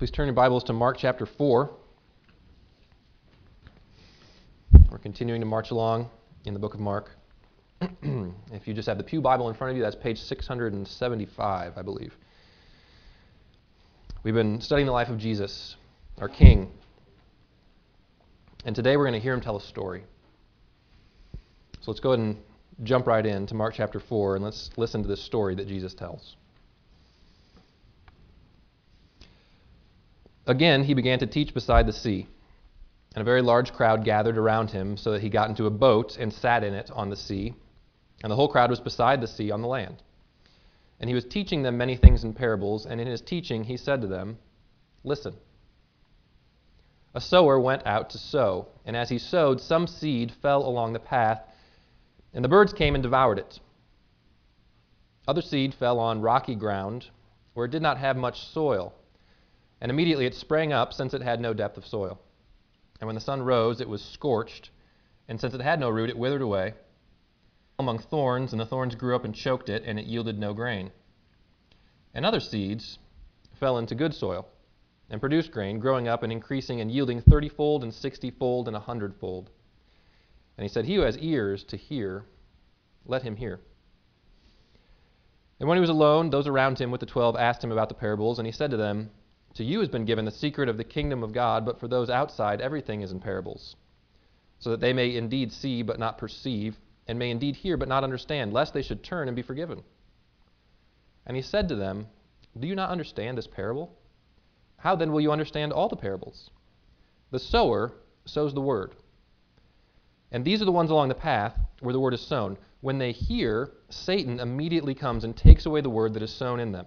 Please turn your Bibles to Mark chapter 4. We're continuing to march along in the book of Mark. if you just have the Pew Bible in front of you, that's page 675, I believe. We've been studying the life of Jesus, our King. And today we're going to hear him tell a story. So let's go ahead and jump right in to Mark chapter 4 and let's listen to this story that Jesus tells. Again, he began to teach beside the sea, and a very large crowd gathered around him, so that he got into a boat and sat in it on the sea, and the whole crowd was beside the sea on the land. And he was teaching them many things in parables, and in his teaching he said to them, Listen. A sower went out to sow, and as he sowed, some seed fell along the path, and the birds came and devoured it. Other seed fell on rocky ground, where it did not have much soil and immediately it sprang up, since it had no depth of soil. And when the sun rose, it was scorched, and since it had no root, it withered away among thorns, and the thorns grew up and choked it, and it yielded no grain. And other seeds fell into good soil, and produced grain, growing up and increasing and yielding thirtyfold and sixtyfold and a hundredfold. And he said, He who has ears to hear, let him hear. And when he was alone, those around him with the twelve asked him about the parables, and he said to them, to you has been given the secret of the kingdom of God, but for those outside, everything is in parables, so that they may indeed see but not perceive, and may indeed hear but not understand, lest they should turn and be forgiven. And he said to them, Do you not understand this parable? How then will you understand all the parables? The sower sows the word. And these are the ones along the path where the word is sown. When they hear, Satan immediately comes and takes away the word that is sown in them.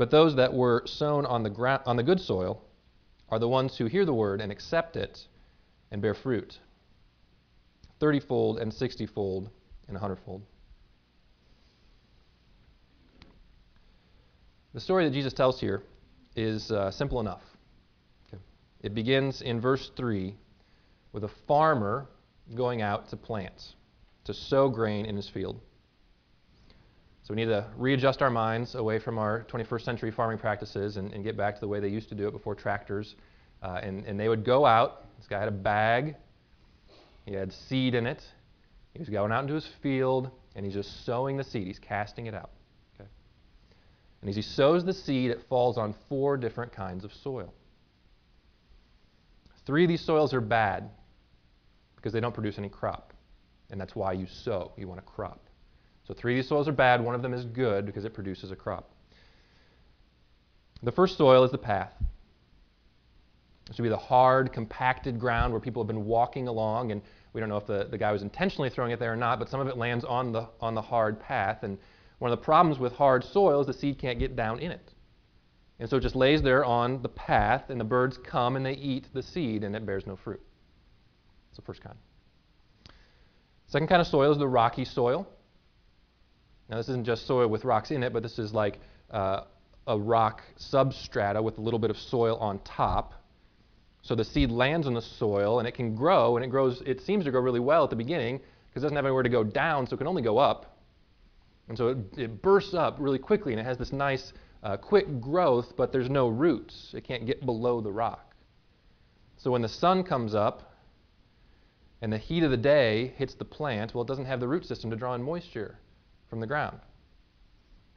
But those that were sown on the, gra- on the good soil are the ones who hear the word and accept it and bear fruit thirtyfold and sixtyfold and a hundredfold. The story that Jesus tells here is uh, simple enough. Okay. It begins in verse 3 with a farmer going out to plant, to sow grain in his field. So we need to readjust our minds away from our 21st century farming practices and, and get back to the way they used to do it before tractors. Uh, and, and they would go out. This guy had a bag. He had seed in it. He was going out into his field and he's just sowing the seed. He's casting it out. Okay? And as he sows the seed, it falls on four different kinds of soil. Three of these soils are bad because they don't produce any crop. And that's why you sow. You want a crop. So three of these soils are bad, one of them is good because it produces a crop. The first soil is the path. This would be the hard, compacted ground where people have been walking along, and we don't know if the, the guy was intentionally throwing it there or not, but some of it lands on the, on the hard path. And one of the problems with hard soil is the seed can't get down in it. And so it just lays there on the path, and the birds come and they eat the seed, and it bears no fruit. That's the first kind. Second kind of soil is the rocky soil. Now, this isn't just soil with rocks in it, but this is like uh, a rock substrata with a little bit of soil on top. So the seed lands on the soil and it can grow, and it grows, it seems to grow really well at the beginning because it doesn't have anywhere to go down, so it can only go up. And so it, it bursts up really quickly and it has this nice, uh, quick growth, but there's no roots. It can't get below the rock. So when the sun comes up and the heat of the day hits the plant, well, it doesn't have the root system to draw in moisture from the ground.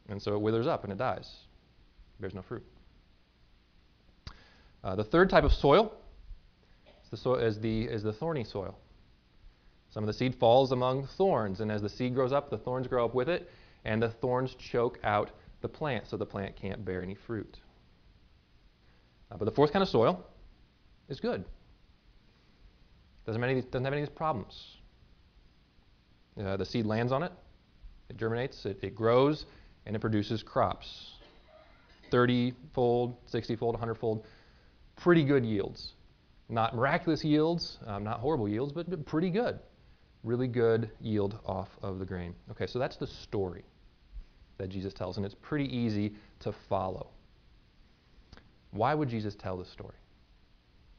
And so it withers up and it dies, bears no fruit. Uh, the third type of soil is the, so- is, the, is the thorny soil. Some of the seed falls among thorns, and as the seed grows up, the thorns grow up with it, and the thorns choke out the plant, so the plant can't bear any fruit. Uh, but the fourth kind of soil is good. Doesn't have any, doesn't have any of these problems. Uh, the seed lands on it, it germinates, it, it grows, and it produces crops 30 fold, 60 fold, 100 fold. pretty good yields. Not miraculous yields, um, not horrible yields, but pretty good. Really good yield off of the grain. Okay, so that's the story that Jesus tells, and it's pretty easy to follow. Why would Jesus tell this story?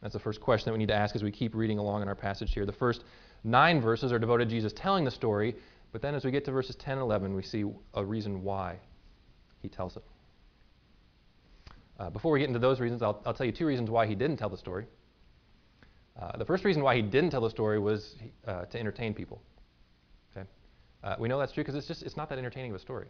That's the first question that we need to ask as we keep reading along in our passage here. The first nine verses are devoted to Jesus telling the story, but then as we get to verses 10 and 11, we see a reason why he tells it. Uh, before we get into those reasons, I'll, I'll, tell you two reasons why he didn't tell the story. Uh, the first reason why he didn't tell the story was uh, to entertain people. Okay, uh, we know that's true because it's just it's not that entertaining of a story.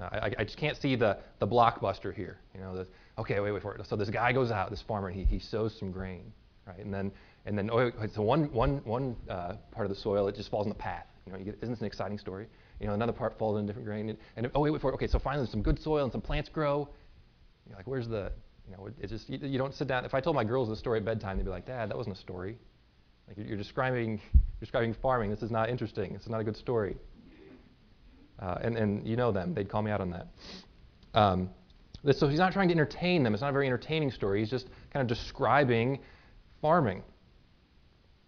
Uh, I, I, just can't see the, the blockbuster here. You know, the, okay, wait, wait for it. So this guy goes out, this farmer, and he, he sows some grain, right? And then and then oh, so one one one uh, part of the soil it just falls in the path. You know, you get, isn't this an exciting story? You know, another part falls in a different grain, and, and oh wait, wait for it. Okay, so finally some good soil and some plants grow. You're like, where's the you know, it's just you, you, don't sit down. If I told my girls the story at bedtime, they'd be like, Dad, that wasn't a story. Like you're, you're describing describing farming. This is not interesting. This is not a good story. Uh, and, and you know them. They'd call me out on that. Um, so he's not trying to entertain them. It's not a very entertaining story. He's just kind of describing farming.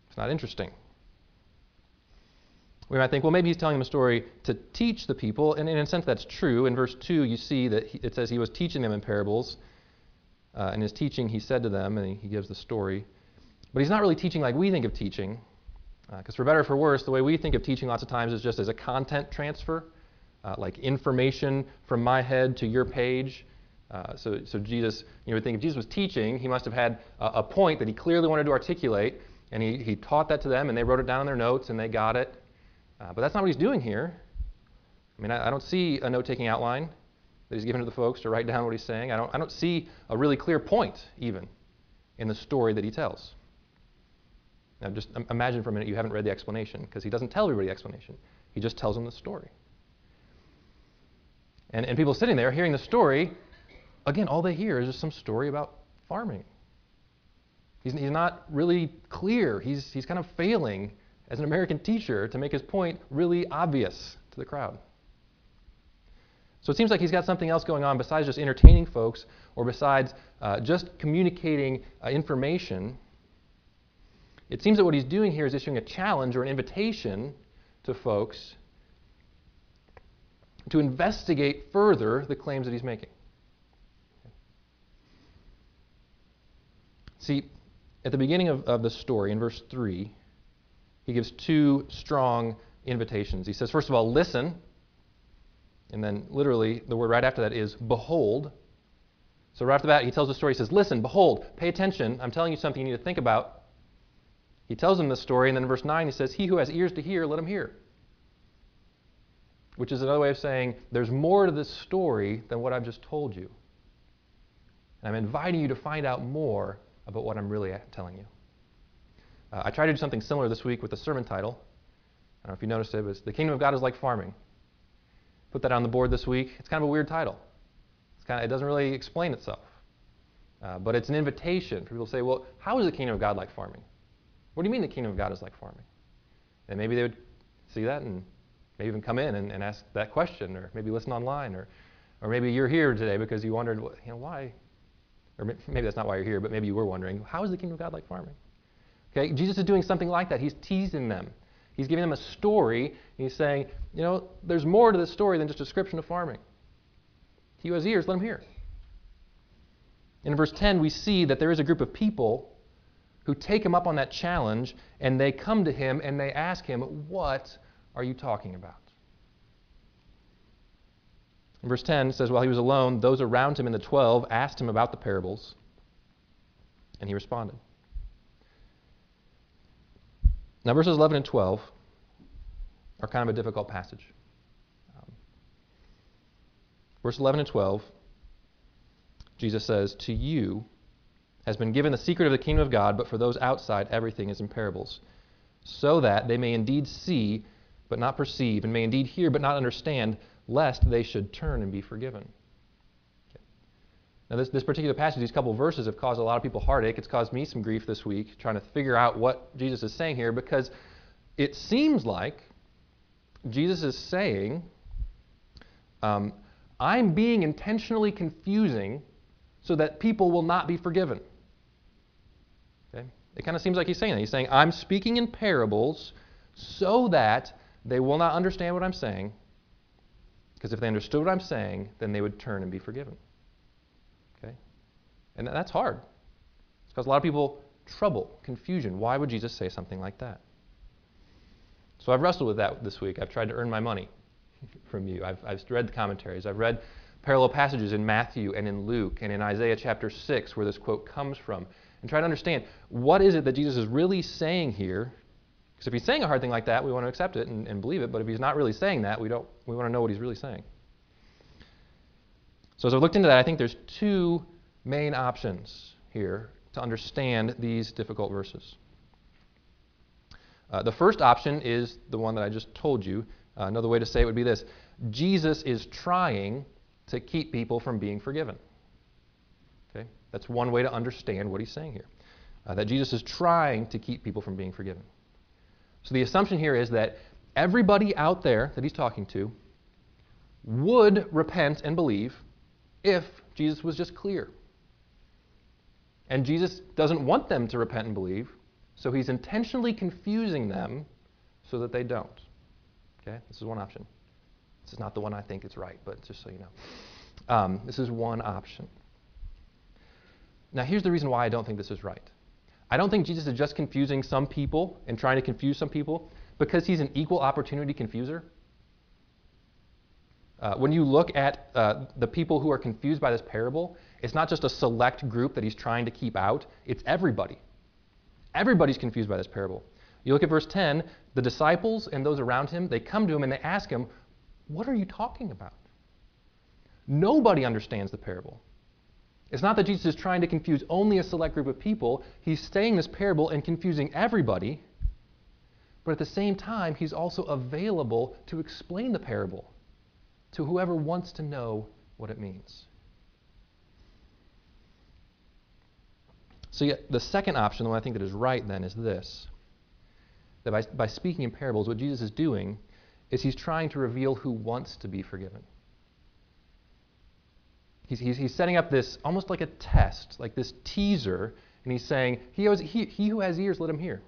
It's not interesting. We might think, well, maybe he's telling them a story to teach the people, and in a sense that's true. In verse 2, you see that he, it says he was teaching them in parables. Uh, in his teaching, he said to them, and he, gives the story. But he's not really teaching like we think of teaching, because uh, for better or for worse, the way we think of teaching lots of times is just as a content transfer uh, like information from my head to your page. Uh, so, so Jesus, you would think if Jesus was teaching, he must have had a, a, point that he clearly wanted to articulate, and he, he taught that to them, and they wrote it down in their notes, and they got it. Uh, but that's not what he's doing here. I mean, I, I don't see a note-taking outline that he's given to the folks to write down what he's saying. I don't, I don't see a really clear point, even, in the story that he tells. Now, just imagine for a minute you haven't read the explanation, because he doesn't tell everybody the explanation. He just tells them the story. And, and people sitting there hearing the story, again, all they hear is just some story about farming. He's, he's not really clear. He's, he's kind of failing as an American teacher to make his point really obvious to the crowd. So it seems like he's got something else going on besides just entertaining folks or besides uh, just communicating uh, information. It seems that what he's doing here is issuing a challenge or an invitation to folks to investigate further the claims that he's making. See, at the beginning of, of the story, in verse 3, he gives two strong invitations. He says, first of all, listen. And then, literally, the word right after that is behold. So, right after that, he tells the story. He says, Listen, behold, pay attention. I'm telling you something you need to think about. He tells them this story. And then in verse 9, he says, He who has ears to hear, let him hear which is another way of saying there's more to this story than what I've just told you. And I'm inviting you to find out more about what I'm really telling you. Uh, I tried to do something similar this week with the sermon title. I don't know if you noticed it, but it's The Kingdom of God is Like Farming. Put that on the board this week. It's kind of a weird title. Kind of, it doesn't really explain itself. Uh, but it's an invitation for people to say, well, how is the kingdom of God like farming? What do you mean the kingdom of God is like farming? And maybe they would see that and maybe even come in and, and ask that question, or maybe listen online, or, or maybe you're here today because you wondered, you know, why? Or maybe that's not why you're here, but maybe you were wondering, how is the kingdom of God like farming? Okay, Jesus is doing something like that. He's teasing them. He's giving them a story. he's saying, you know, there's more to this story than just a description of farming. He who has ears, let him hear. In verse 10, we see that there is a group of people who take him up on that challenge, and they come to him and they ask him, What are you talking about? In verse 10 says, While he was alone, those around him in the twelve asked him about the parables, and he responded. Now, verses 11 and 12 are kind of a difficult passage. Um, verse 11 and 12, Jesus says, To you has been given the secret of the kingdom of God, but for those outside, everything is in parables, so that they may indeed see but not perceive, and may indeed hear, but not understand, lest they should turn and be forgiven. Now, this, this particular passage, these couple verses, have caused a lot of people heartache. It's caused me some grief this week, trying to figure out what Jesus is saying here, because it seems like Jesus is saying, um, I'm being intentionally confusing so that people will not be forgiven. Okay? It kind of seems like he's saying that. He's saying, I'm speaking in parables so that they will not understand what I'm saying, because if they understood what I'm saying, then they would turn and be forgiven. And that's hard. It's because a lot of people trouble, confusion. Why would Jesus say something like that? So I've wrestled with that this week. I've tried to earn my money from you. I've, I've read the commentaries. I've read parallel passages in Matthew and in Luke and in Isaiah chapter 6 where this quote comes from and try to understand what is it that Jesus is really saying here. Because if he's saying a hard thing like that, we want to accept it and, and believe it. But if he's not really saying that, we, don't, we want to know what he's really saying. So as I've looked into that, I think there's two main options here to understand these difficult verses. Uh, the first option is the one that I just told you. Uh, another way to say it would be this Jesus is trying to keep people from being forgiven. Okay? That's one way to understand what he's saying here. Uh, that Jesus is trying to keep people from being forgiven. So the assumption here is that everybody out there that he's talking to would repent and believe if Jesus was just clear. And Jesus doesn't want them to repent and believe, so he's intentionally confusing them so that they don't. Okay? This is one option. This is not the one I think is right, but just so you know. Um, this is one option. Now, here's the reason why I don't think this is right. I don't think Jesus is just confusing some people and trying to confuse some people because he's an equal opportunity confuser. Uh, when you look at uh, the people who are confused by this parable, it's not just a select group that he's trying to keep out, it's everybody. Everybody's confused by this parable. You look at verse 10, the disciples and those around him, they come to him and they ask him, What are you talking about? Nobody understands the parable. It's not that Jesus is trying to confuse only a select group of people. He's saying this parable and confusing everybody. But at the same time, he's also available to explain the parable to whoever wants to know what it means. So, the second option, the one I think that is right then, is this that by, by speaking in parables, what Jesus is doing is he's trying to reveal who wants to be forgiven. He's, he's, he's setting up this almost like a test, like this teaser, and he's saying, he, has, he, he who has ears, let him hear.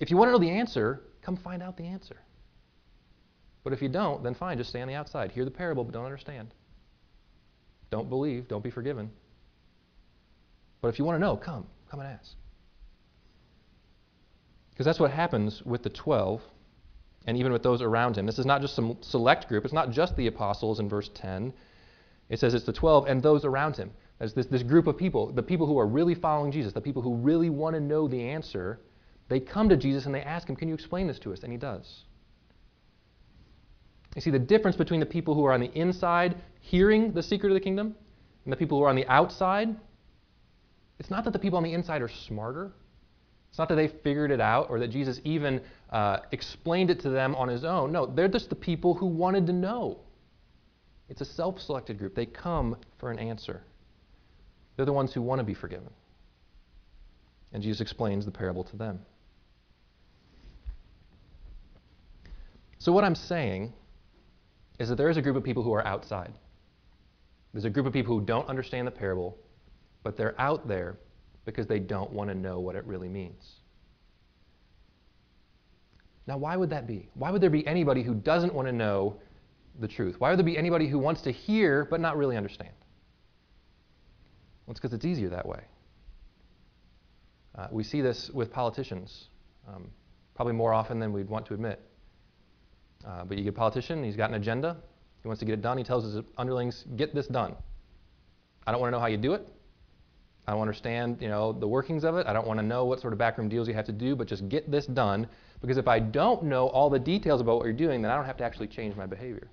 If you want to know the answer, come find out the answer. But if you don't, then fine, just stay on the outside. Hear the parable, but don't understand. Don't believe, don't be forgiven. But if you want to know, come. Come and ask. Because that's what happens with the 12 and even with those around him. This is not just some select group, it's not just the apostles in verse 10. It says it's the 12 and those around him. There's this, this group of people, the people who are really following Jesus, the people who really want to know the answer. They come to Jesus and they ask him, Can you explain this to us? And he does. You see the difference between the people who are on the inside hearing the secret of the kingdom and the people who are on the outside? It's not that the people on the inside are smarter. It's not that they figured it out or that Jesus even uh, explained it to them on his own. No, they're just the people who wanted to know. It's a self selected group. They come for an answer. They're the ones who want to be forgiven. And Jesus explains the parable to them. So, what I'm saying is that there is a group of people who are outside. There's a group of people who don't understand the parable, but they're out there because they don't want to know what it really means. Now, why would that be? Why would there be anybody who doesn't want to know the truth? Why would there be anybody who wants to hear but not really understand? Well, it's because it's easier that way. Uh, we see this with politicians, um, probably more often than we'd want to admit. Uh, but you get a politician, he's got an agenda, he wants to get it done, he tells his underlings, get this done. I don't want to know how you do it. I don't understand, you know, the workings of it. I don't want to know what sort of backroom deals you have to do, but just get this done. Because if I don't know all the details about what you're doing, then I don't have to actually change my behavior.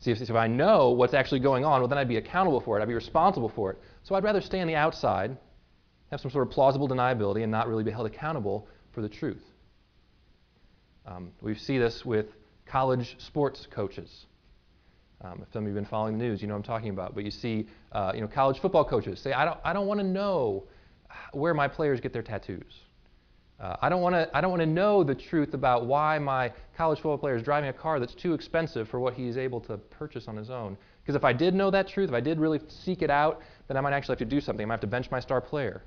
See, if, if I know what's actually going on, well, then I'd be accountable for it. I'd be responsible for it. So I'd rather stay on the outside, have some sort of plausible deniability, and not really be held accountable for the truth. Um, we see this with college sports coaches. Um, if some of you have been following the news, you know I'm talking about. But you see, uh, you know, college football coaches say, "I don't, I don't want to know where my players get their tattoos. Uh, I don't want to, I don't want to know the truth about why my college football player is driving a car that's too expensive for what he's able to purchase on his own. Because if I did know that truth, if I did really seek it out, then I might actually have to do something. I might have to bench my star player.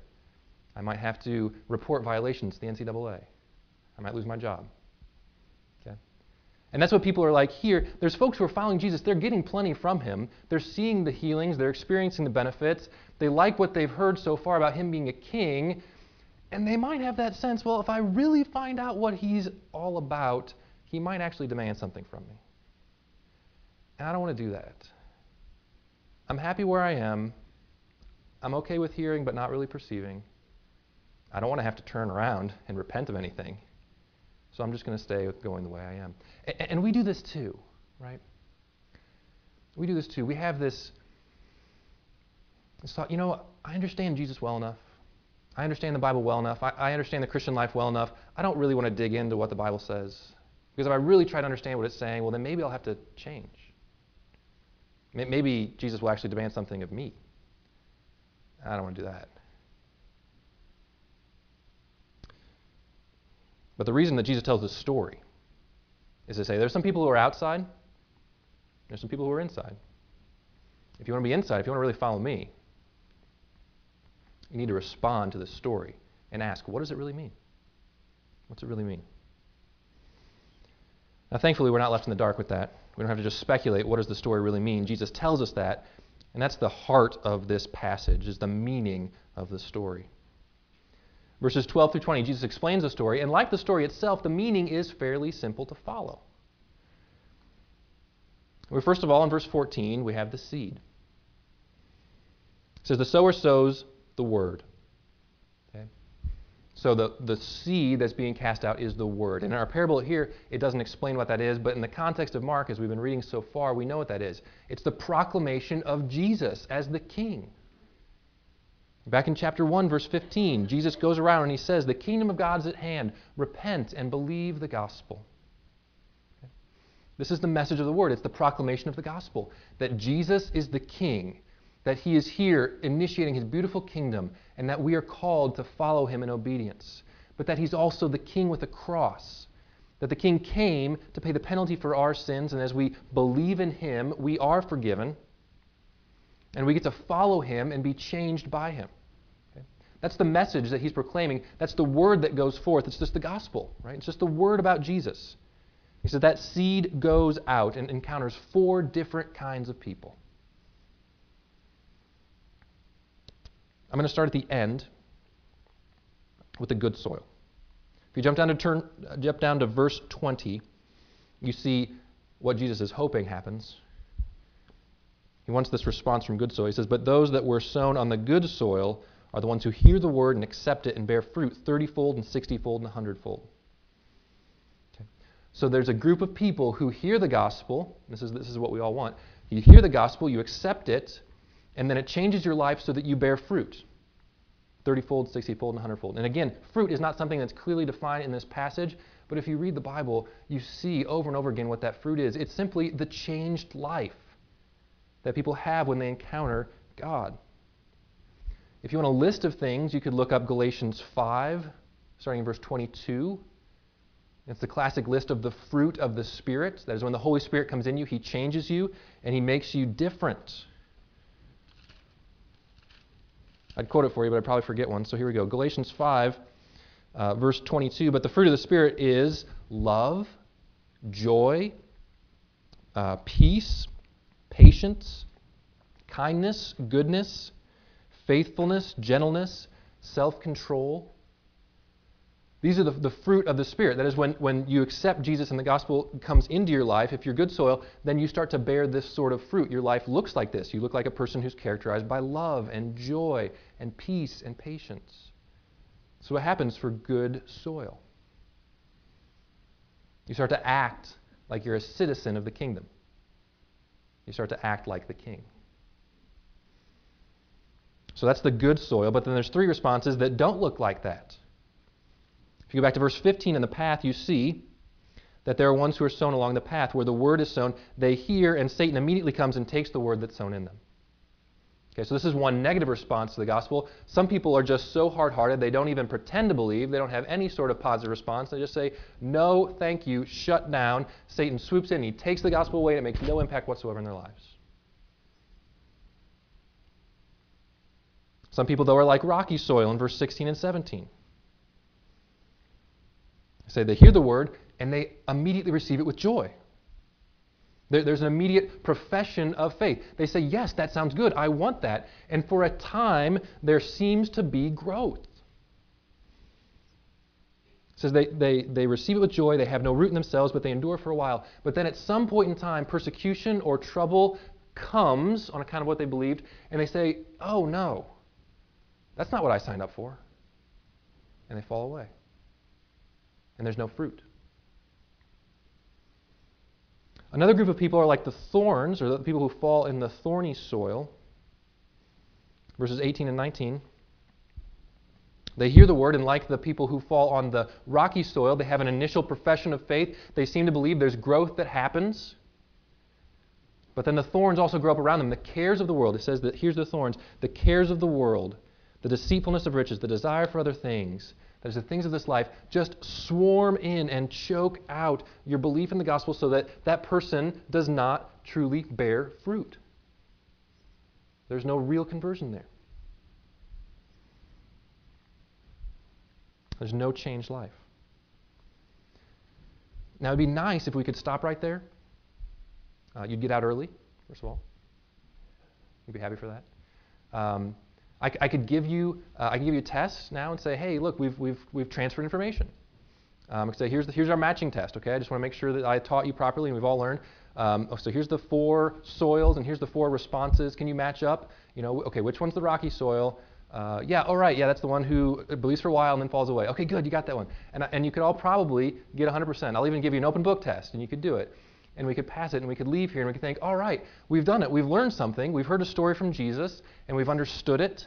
I might have to report violations to the NCAA. I might lose my job. And that's what people are like here. There's folks who are following Jesus. They're getting plenty from him. They're seeing the healings. They're experiencing the benefits. They like what they've heard so far about him being a king. And they might have that sense well, if I really find out what he's all about, he might actually demand something from me. And I don't want to do that. I'm happy where I am. I'm okay with hearing but not really perceiving. I don't want to have to turn around and repent of anything. So I'm just going to stay going the way I am. And, and we do this too, right? We do this too. We have this, this thought, you know, I understand Jesus well enough. I understand the Bible well enough. I, I understand the Christian life well enough. I don't really want to dig into what the Bible says. Because if I really try to understand what it's saying, well, then maybe I'll have to change. Maybe Jesus will actually demand something of me. I don't want to do that. But the reason that Jesus tells this story is to say there's some people who are outside, there's some people who are inside. If you want to be inside, if you want to really follow me, you need to respond to this story and ask, what does it really mean? What's it really mean? Now, thankfully, we're not left in the dark with that. We don't have to just speculate what does the story really mean. Jesus tells us that, and that's the heart of this passage, is the meaning of the story. Verses 12 through 20, Jesus explains the story, and like the story itself, the meaning is fairly simple to follow. Well, first of all, in verse 14, we have the seed. It says, The sower sows the word. Okay? So the, the seed that's being cast out is the word. And in our parable here, it doesn't explain what that is, but in the context of Mark, as we've been reading so far, we know what that is. It's the proclamation of Jesus as the king. Back in chapter 1, verse 15, Jesus goes around and he says, The kingdom of God is at hand. Repent and believe the gospel. Okay? This is the message of the word. It's the proclamation of the gospel that Jesus is the king, that he is here initiating his beautiful kingdom, and that we are called to follow him in obedience. But that he's also the king with a cross. That the king came to pay the penalty for our sins, and as we believe in him, we are forgiven. And we get to follow him and be changed by him. That's the message that he's proclaiming. That's the word that goes forth. It's just the gospel, right? It's just the word about Jesus. He said that seed goes out and encounters four different kinds of people. I'm going to start at the end with the good soil. If you jump down to turn, uh, jump down to verse 20, you see what Jesus is hoping happens. He wants this response from good soil. He says, But those that were sown on the good soil are the ones who hear the word and accept it and bear fruit 30 fold and 60 fold and 100 fold. Okay. So there's a group of people who hear the gospel. This is, this is what we all want. You hear the gospel, you accept it, and then it changes your life so that you bear fruit 30 fold, 60 fold, and 100 fold. And again, fruit is not something that's clearly defined in this passage, but if you read the Bible, you see over and over again what that fruit is. It's simply the changed life that people have when they encounter God. If you want a list of things, you could look up Galatians 5, starting in verse 22. It's the classic list of the fruit of the Spirit. That is, when the Holy Spirit comes in you, He changes you and He makes you different. I'd quote it for you, but I'd probably forget one. So here we go Galatians 5, uh, verse 22. But the fruit of the Spirit is love, joy, uh, peace, patience, kindness, goodness faithfulness, gentleness, self control. These are the, the fruit of the Spirit. That is, when, when you accept Jesus and the gospel comes into your life, if you're good soil, then you start to bear this sort of fruit. Your life looks like this. You look like a person who's characterized by love and joy and peace and patience. So, what happens for good soil? You start to act like you're a citizen of the kingdom. You start to act like the king. So that's the good soil. But then there's three responses that don't look like that. If you go back to verse 15 in the path, you see that there are ones who are sown along the path where the word is sown. They hear, and Satan immediately comes and takes the word that's sown in them. Okay, so this is one negative response to the gospel. Some people are just so hard hearted, they don't even pretend to believe. They don't have any sort of positive response. They just say, No, thank you, shut down. Satan swoops in, he takes the gospel away, and it makes no impact whatsoever in their lives. Some people, though, are like rocky soil in verse 16 and 17. They Say they hear the word and they immediately receive it with joy. There, there's an immediate profession of faith. They say, Yes, that sounds good. I want that. And for a time, there seems to be growth. It says they, they, they receive it with joy, they have no root in themselves, but they endure for a while. But then at some point in time, persecution or trouble comes on account of what they believed, and they say, Oh no, that's not what I signed up for. And they fall away. And there's no fruit. Another group of people are like the thorns, or the people who fall in the thorny soil. Verses 18 and 19. They hear the word, and like the people who fall on the rocky soil, they have an initial profession of faith. They seem to believe there's growth that happens. But then the thorns also grow up around them. The cares of the world, it says that here's the thorns the cares of the world, the deceitfulness of riches, the desire for other things, that is, the things of this life, just swarm in and choke out your belief in the gospel so that that person does not truly bear fruit. There's no real conversion there. There's no changed life. Now, it'd be nice if we could stop right there. Uh, you'd get out early, first of all. You'd be happy for that. Um, I, I, could give you, uh, I can give you a test now and say, hey, look, we've, we've, we've transferred information. Um, I could say, here's, the, here's our matching test, okay? I just want to make sure that I taught you properly and we've all learned. Um, oh, so here's the four soils and here's the four responses. Can you match up? You know, okay, which one's the rocky soil? Uh, yeah, all right, yeah, that's the one who believes for a while and then falls away. Okay, good, you got that one. And, and you could all probably get 100%. I'll even give you an open book test, and you could do it. And we could pass it, and we could leave here, and we could think, all right, we've done it. We've learned something. We've heard a story from Jesus, and we've understood it.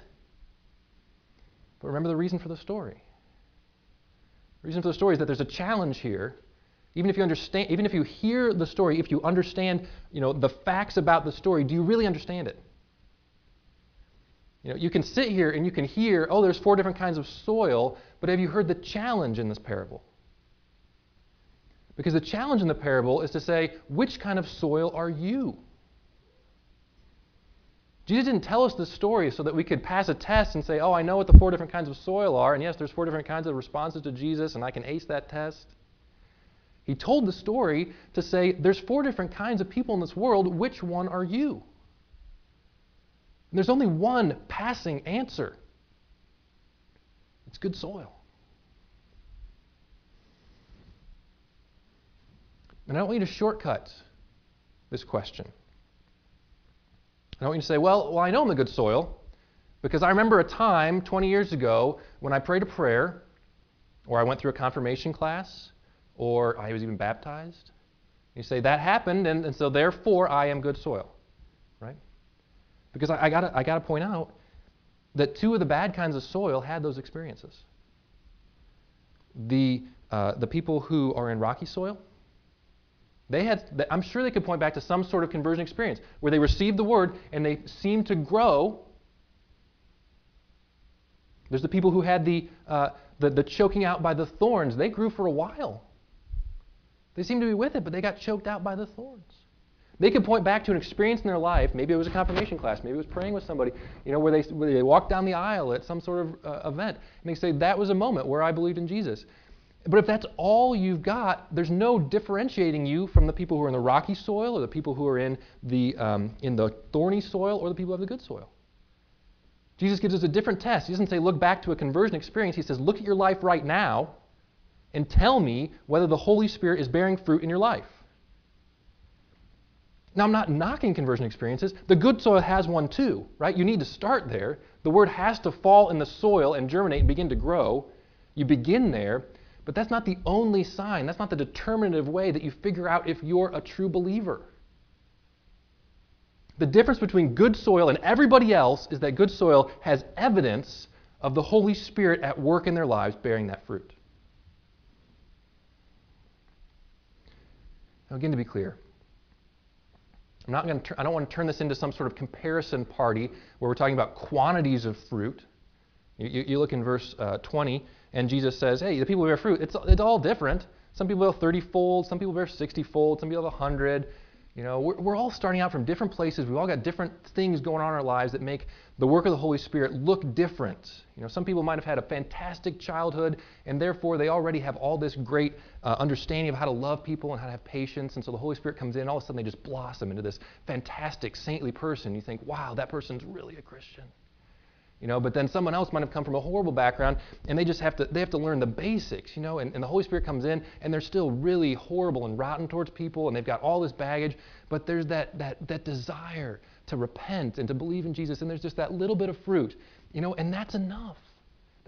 But remember the reason for the story. The reason for the story is that there's a challenge here. Even if you understand, even if you hear the story, if you understand, you know, the facts about the story, do you really understand it? You know, you can sit here and you can hear, oh, there's four different kinds of soil, but have you heard the challenge in this parable? Because the challenge in the parable is to say, which kind of soil are you? Jesus didn't tell us the story so that we could pass a test and say, oh, I know what the four different kinds of soil are, and yes, there's four different kinds of responses to Jesus, and I can ace that test. He told the story to say, there's four different kinds of people in this world, which one are you? And there's only one passing answer it's good soil. And I don't want you to shortcut this question. I don't want you to say, well, well, I know I'm the good soil because I remember a time 20 years ago when I prayed a prayer, or I went through a confirmation class, or I was even baptized. You say, that happened, and, and so therefore I am good soil. Right? Because I, I got I to point out that two of the bad kinds of soil had those experiences. The, uh, the people who are in rocky soil, they had, I'm sure they could point back to some sort of conversion experience where they received the word and they seemed to grow. There's the people who had the, uh, the, the choking out by the thorns. They grew for a while. They seemed to be with it, but they got choked out by the thorns. They could point back to an experience in their life. Maybe it was a confirmation class. Maybe it was praying with somebody, you know, where they, where they walked down the aisle at some sort of uh, event. And they say, that was a moment where I believed in Jesus. But if that's all you've got, there's no differentiating you from the people who are in the rocky soil or the people who are in the, um, in the thorny soil or the people who have the good soil. Jesus gives us a different test. He doesn't say, look back to a conversion experience. He says, look at your life right now and tell me whether the Holy Spirit is bearing fruit in your life. Now, I'm not knocking conversion experiences. The good soil has one too, right? You need to start there. The word has to fall in the soil and germinate and begin to grow. You begin there, but that's not the only sign. That's not the determinative way that you figure out if you're a true believer. The difference between good soil and everybody else is that good soil has evidence of the Holy Spirit at work in their lives bearing that fruit. Now, again, to be clear, I'm not going to I don't want to turn this into some sort of comparison party where we're talking about quantities of fruit. You, you, you look in verse uh, 20, and Jesus says, hey, the people who bear fruit, it's, it's all different. Some people bear 30 fold, some people bear 60 fold, some people have 100. You know, we're, we're all starting out from different places. We've all got different things going on in our lives that make the work of the Holy Spirit look different. You know, some people might have had a fantastic childhood, and therefore they already have all this great uh, understanding of how to love people and how to have patience. And so the Holy Spirit comes in, and all of a sudden they just blossom into this fantastic, saintly person. You think, wow, that person's really a Christian. You know, but then someone else might have come from a horrible background and they just have to they have to learn the basics, you know, and, and the Holy Spirit comes in and they're still really horrible and rotten towards people and they've got all this baggage, but there's that that that desire to repent and to believe in Jesus and there's just that little bit of fruit, you know, and that's enough.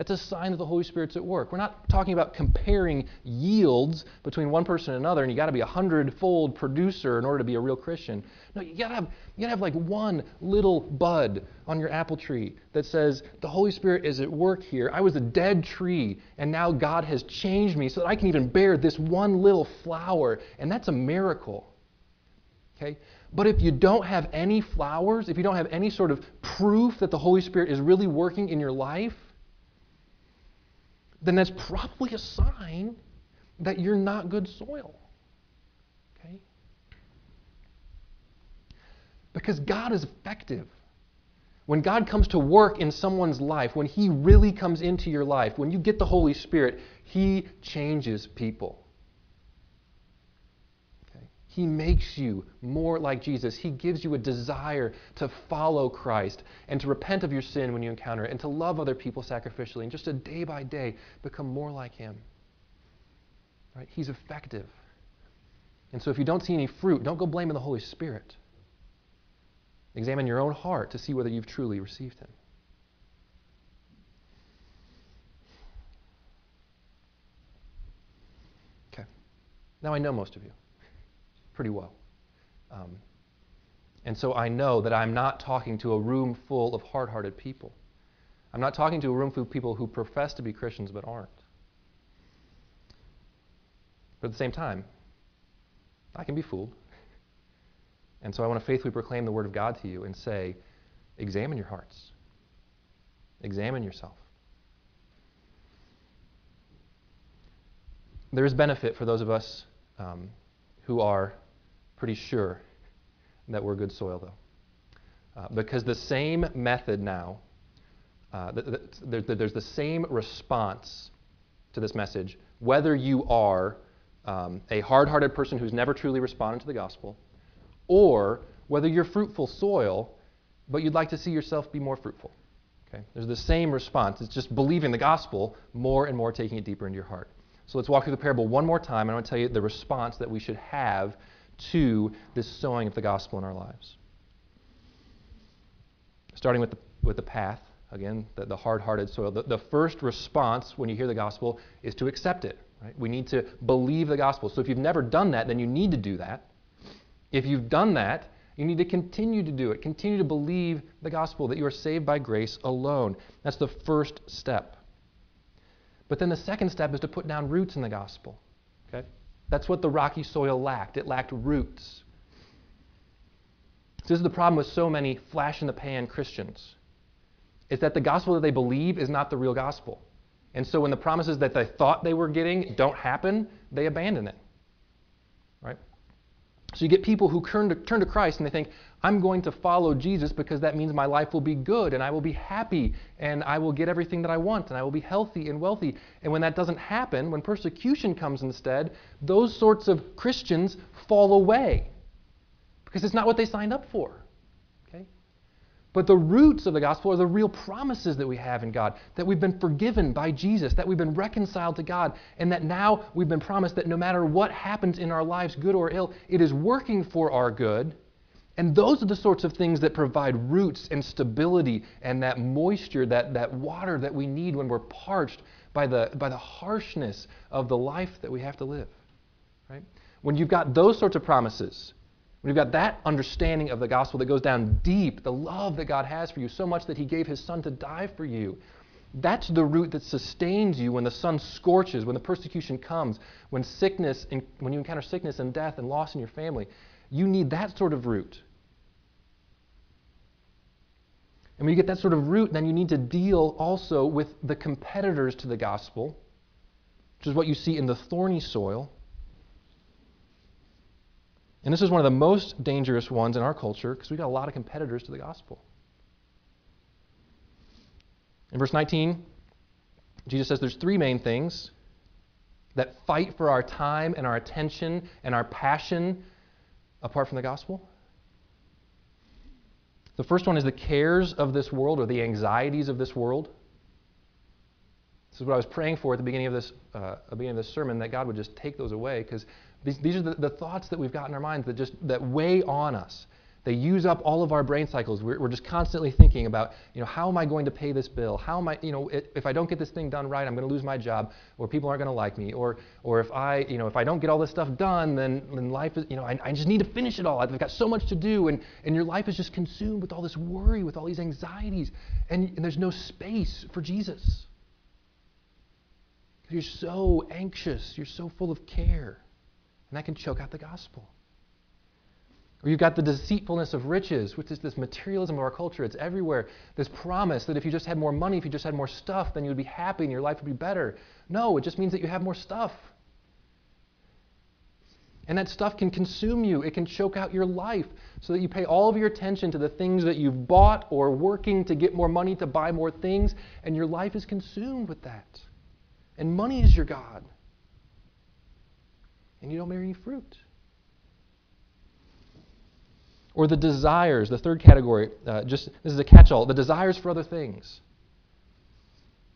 That's a sign that the Holy Spirit's at work. We're not talking about comparing yields between one person and another, and you got to be a hundredfold producer in order to be a real Christian. No, you got to have you got to have like one little bud on your apple tree that says the Holy Spirit is at work here. I was a dead tree, and now God has changed me so that I can even bear this one little flower, and that's a miracle. Okay? But if you don't have any flowers, if you don't have any sort of proof that the Holy Spirit is really working in your life, then that's probably a sign that you're not good soil. Okay? Because God is effective. When God comes to work in someone's life, when He really comes into your life, when you get the Holy Spirit, He changes people. He makes you more like Jesus. He gives you a desire to follow Christ and to repent of your sin when you encounter it and to love other people sacrificially and just to day by day become more like Him. Right? He's effective. And so if you don't see any fruit, don't go blaming the Holy Spirit. Examine your own heart to see whether you've truly received Him. Okay. Now I know most of you pretty well. Um, and so I know that I'm not talking to a room full of hard hearted people. I'm not talking to a room full of people who profess to be Christians but aren't. But at the same time, I can be fooled. And so I want to faithfully proclaim the Word of God to you and say, examine your hearts, examine yourself. There is benefit for those of us um, who are pretty sure that we're good soil, though. Uh, because the same method now, uh, th- th- there's the same response to this message, whether you are um, a hard hearted person who's never truly responded to the gospel, or whether you're fruitful soil, but you'd like to see yourself be more fruitful. Okay? There's the same response. It's just believing the gospel more and more, taking it deeper into your heart. So let's walk through the parable one more time, and I want to tell you the response that we should have to this sowing of the gospel in our lives. Starting with the, with the path, again, the, the hard hearted soil. The, the first response when you hear the gospel is to accept it. Right? We need to believe the gospel. So if you've never done that, then you need to do that. If you've done that, you need to continue to do it. Continue to believe the gospel that you are saved by grace alone. That's the first step. But then the second step is to put down roots in the gospel. Okay? That's what the rocky soil lacked. It lacked roots. this is the problem with so many flash in the pan Christians. Is that the gospel that they believe is not the real gospel. And so when the promises that they thought they were getting don't happen, they abandon it. So you get people who turn to, turn to Christ and they think, I'm going to follow Jesus because that means my life will be good and I will be happy and I will get everything that I want and I will be healthy and wealthy. And when that doesn't happen, when persecution comes instead, those sorts of Christians fall away because it's not what they signed up for. But the roots of the gospel are the real promises that we have in God, that we've been forgiven by Jesus, that we've been reconciled to God, and that now we've been promised that no matter what happens in our lives, good or ill, it is working for our good and those are the sorts of things that provide roots and stability and that moisture, that, that water that we need when we're parched by the, by the harshness of the life that we have to live. Right? When you've got those sorts of promises, you've got that understanding of the gospel that goes down deep, the love that God has for you, so much that He gave His Son to die for you, that's the root that sustains you when the sun scorches, when the persecution comes, when sickness, and, when you encounter sickness and death and loss in your family. You need that sort of root. And when you get that sort of root, then you need to deal also with the competitors to the gospel, which is what you see in the thorny soil. And this is one of the most dangerous ones in our culture because we've got a lot of competitors to the gospel. In verse 19, Jesus says there's three main things that fight for our time and our attention and our passion apart from the gospel. The first one is the cares of this world or the anxieties of this world. This is what I was praying for at the beginning of this, uh, beginning of this sermon, that God would just take those away, because these, these are the, the, thoughts that we've got in our minds that just that weigh on us. They use up all of our brain cycles. We're, we're just constantly thinking about, you know, how am I going to pay this bill? How am I, you know, it, if I don't get this thing done right, I'm going to lose my job, or people aren't going to like me, or, or if I, you know, if I don't get all this stuff done, then, then life is, you know, I, I just need to finish it all. I've got so much to do, and, and your life is just consumed with all this worry, with all these anxieties, and, and there's no space for Jesus. You're so anxious, you're so full of care, and that can choke out the gospel. Or you've got the deceitfulness of riches, which is this materialism of our culture. It's everywhere. This promise that if you just had more money, if you just had more stuff, then you would be happy and your life would be better. No, it just means that you have more stuff. And that stuff can consume you. It can choke out your life so that you pay all of your attention to the things that you've bought or working to get more money to buy more things, and your life is consumed with that. And money is your God. And you don't bear any fruit or the desires, the third category, uh, just this is a catch all, the desires for other things.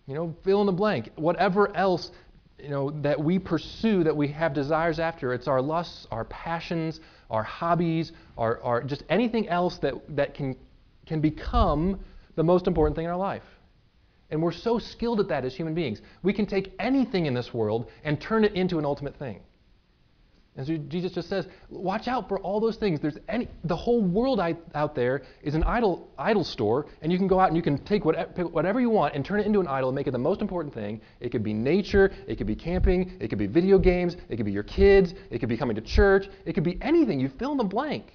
You know, fill in the blank. Whatever else, you know, that we pursue, that we have desires after, it's our lusts, our passions, our hobbies, our, our just anything else that, that can, can become the most important thing in our life. And we're so skilled at that as human beings. We can take anything in this world and turn it into an ultimate thing. And so Jesus just says, watch out for all those things. There's any, the whole world out there is an idol, idol store, and you can go out and you can take whatever, whatever you want and turn it into an idol and make it the most important thing. It could be nature, it could be camping, it could be video games, it could be your kids, it could be coming to church, it could be anything. You fill in the blank.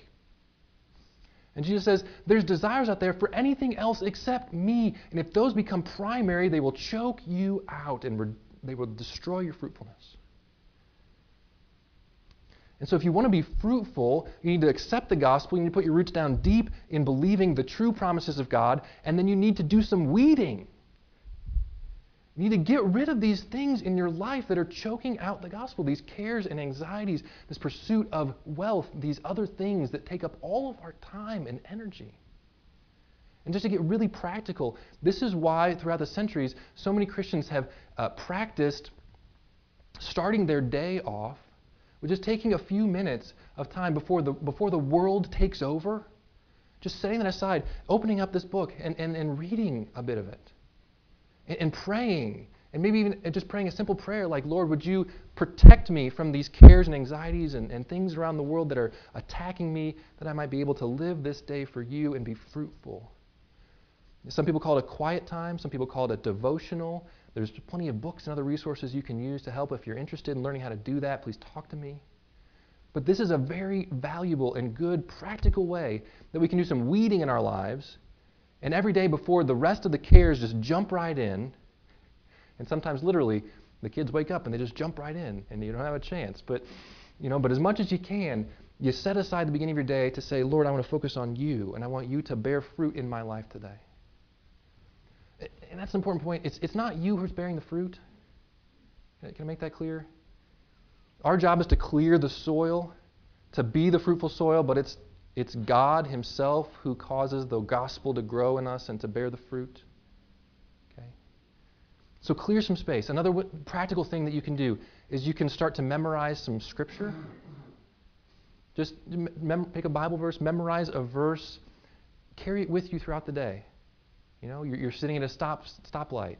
And Jesus says, there's desires out there for anything else except me. And if those become primary, they will choke you out and re- they will destroy your fruitfulness. And so, if you want to be fruitful, you need to accept the gospel. You need to put your roots down deep in believing the true promises of God. And then you need to do some weeding. You need to get rid of these things in your life that are choking out the gospel these cares and anxieties, this pursuit of wealth, these other things that take up all of our time and energy. And just to get really practical, this is why throughout the centuries so many Christians have uh, practiced starting their day off with just taking a few minutes of time before the, before the world takes over, just setting that aside, opening up this book and, and, and reading a bit of it, and, and praying, and maybe even just praying a simple prayer like, Lord, would you protect me from these cares and anxieties and, and things around the world that are attacking me, that I might be able to live this day for you and be fruitful? Some people call it a quiet time, some people call it a devotional. There's plenty of books and other resources you can use to help. If you're interested in learning how to do that, please talk to me. But this is a very valuable and good practical way that we can do some weeding in our lives. And every day before the rest of the cares just jump right in. And sometimes literally the kids wake up and they just jump right in and you don't have a chance. But you know, but as much as you can, you set aside the beginning of your day to say, Lord, I want to focus on you and I want you to bear fruit in my life today and that's an important point. It's, it's not you who's bearing the fruit. Uh, can I make that clear? Our job is to clear the soil, to be the fruitful soil, but it's, it's God Himself who causes the gospel to grow in us and to bear the fruit. Okay? So clear some space. Another w- practical thing that you can do is you can start to memorize some scripture. Just mem- pick a Bible verse, memorize a verse, carry it with you throughout the day. You know, you're, you're sitting at a stop stoplight,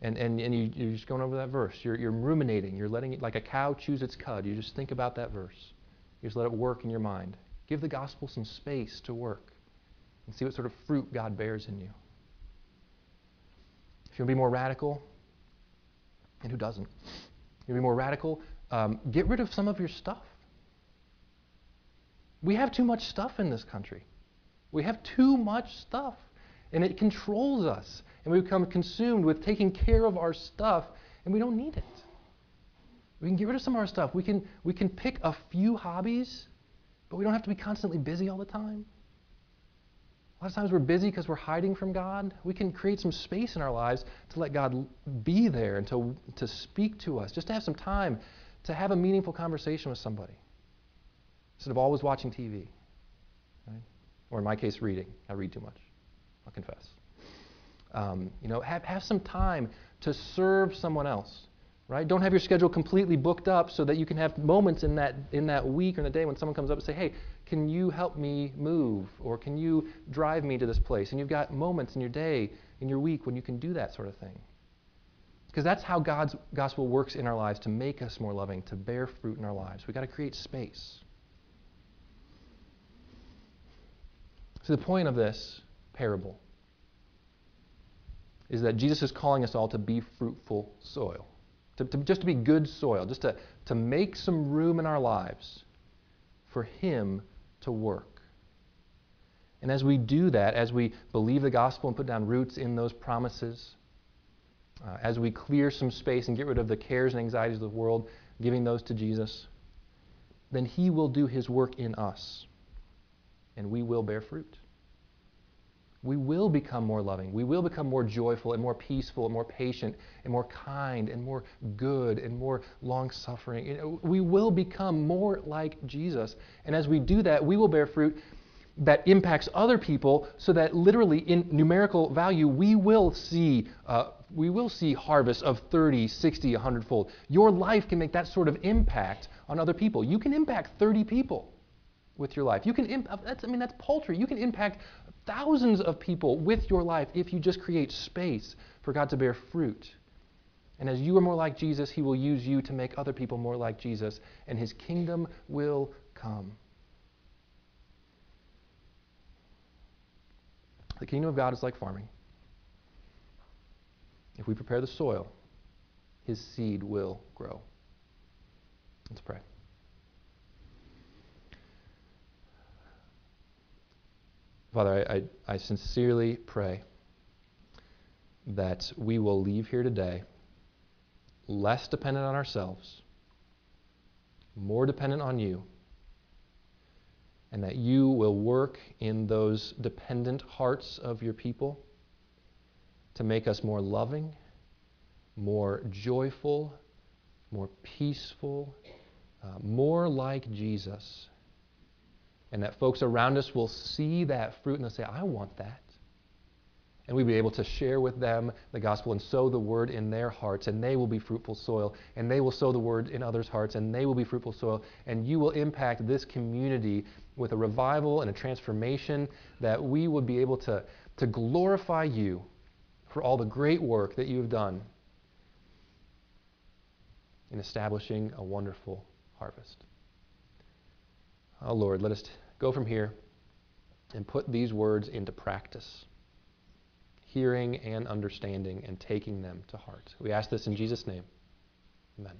and, and, and you, you're just going over that verse. You're, you're ruminating. You're letting it, like a cow chews its cud. You just think about that verse. You just let it work in your mind. Give the gospel some space to work and see what sort of fruit God bears in you. If you want to be more radical, and who doesn't? You want to be more radical, um, get rid of some of your stuff. We have too much stuff in this country. We have too much stuff and it controls us. And we become consumed with taking care of our stuff, and we don't need it. We can get rid of some of our stuff. We can, we can pick a few hobbies But we don't have to be constantly busy all the time. A lot of times we're busy because we're hiding from God. We can create some space in our lives to let God be there and to, to speak to us, just to have some time to have a meaningful conversation with somebody instead of always watching TV. Right? Or in my case, reading. I read too much. I'll confess. Um, you know, have, have some time to serve someone else right? Don't have your schedule completely booked up so that you can have moments in that in that week or in the day when someone comes up and say, "Hey, can you help me move?" or "Can you drive me to this place?" And you've got moments in your day, in your week when you can do that sort of thing. Because that's how God's gospel works in our lives to make us more loving, to bear fruit in our lives. We've got to create space. So the point of this parable is that Jesus is calling us all to be fruitful soil to, to, just to be good soil, just to, to make some room in our lives for Him to work. And as we do that, as we believe the gospel and put down roots in those promises, uh, as we clear some space and get rid of the cares and anxieties of the world, giving those to Jesus, then He will do His work in us, and we will bear fruit we will become more loving. We will become more joyful and more peaceful and more patient and more kind and more good and more long suffering. We will become more like Jesus. And as we do that, we will bear fruit that impacts other people so that literally in numerical value we will see uh, we will see harvests of 30 60 100 fold your life can make that sort of impact on other people you can impact 30 people with your life you can imp- that's, i mean that's paltry you can impact thousands of people with your life if you just create space for God to bear fruit. And as you are more like Jesus, He will use you to make other people more like Jesus, and His kingdom will come. The kingdom of God is like farming. If we prepare the soil, His seed will grow. Let's pray. Father, I, I, I sincerely pray that we will leave here today less dependent on ourselves, more dependent on you, and that you will work in those dependent hearts of your people to make us more loving, more joyful, more peaceful, uh, more like Jesus and that folks around us will see that fruit and they'll say, I want that. And we'll be able to share with them the gospel and sow the word in their hearts, and they will be fruitful soil, and they will sow the word in others' hearts, and they will be fruitful soil, and you will impact this community with a revival and a transformation that we would be able to, to glorify you for all the great work that you have done in establishing a wonderful harvest. Oh, Lord, let us go from here and put these words into practice, hearing and understanding and taking them to heart. We ask this in Jesus' name. Amen.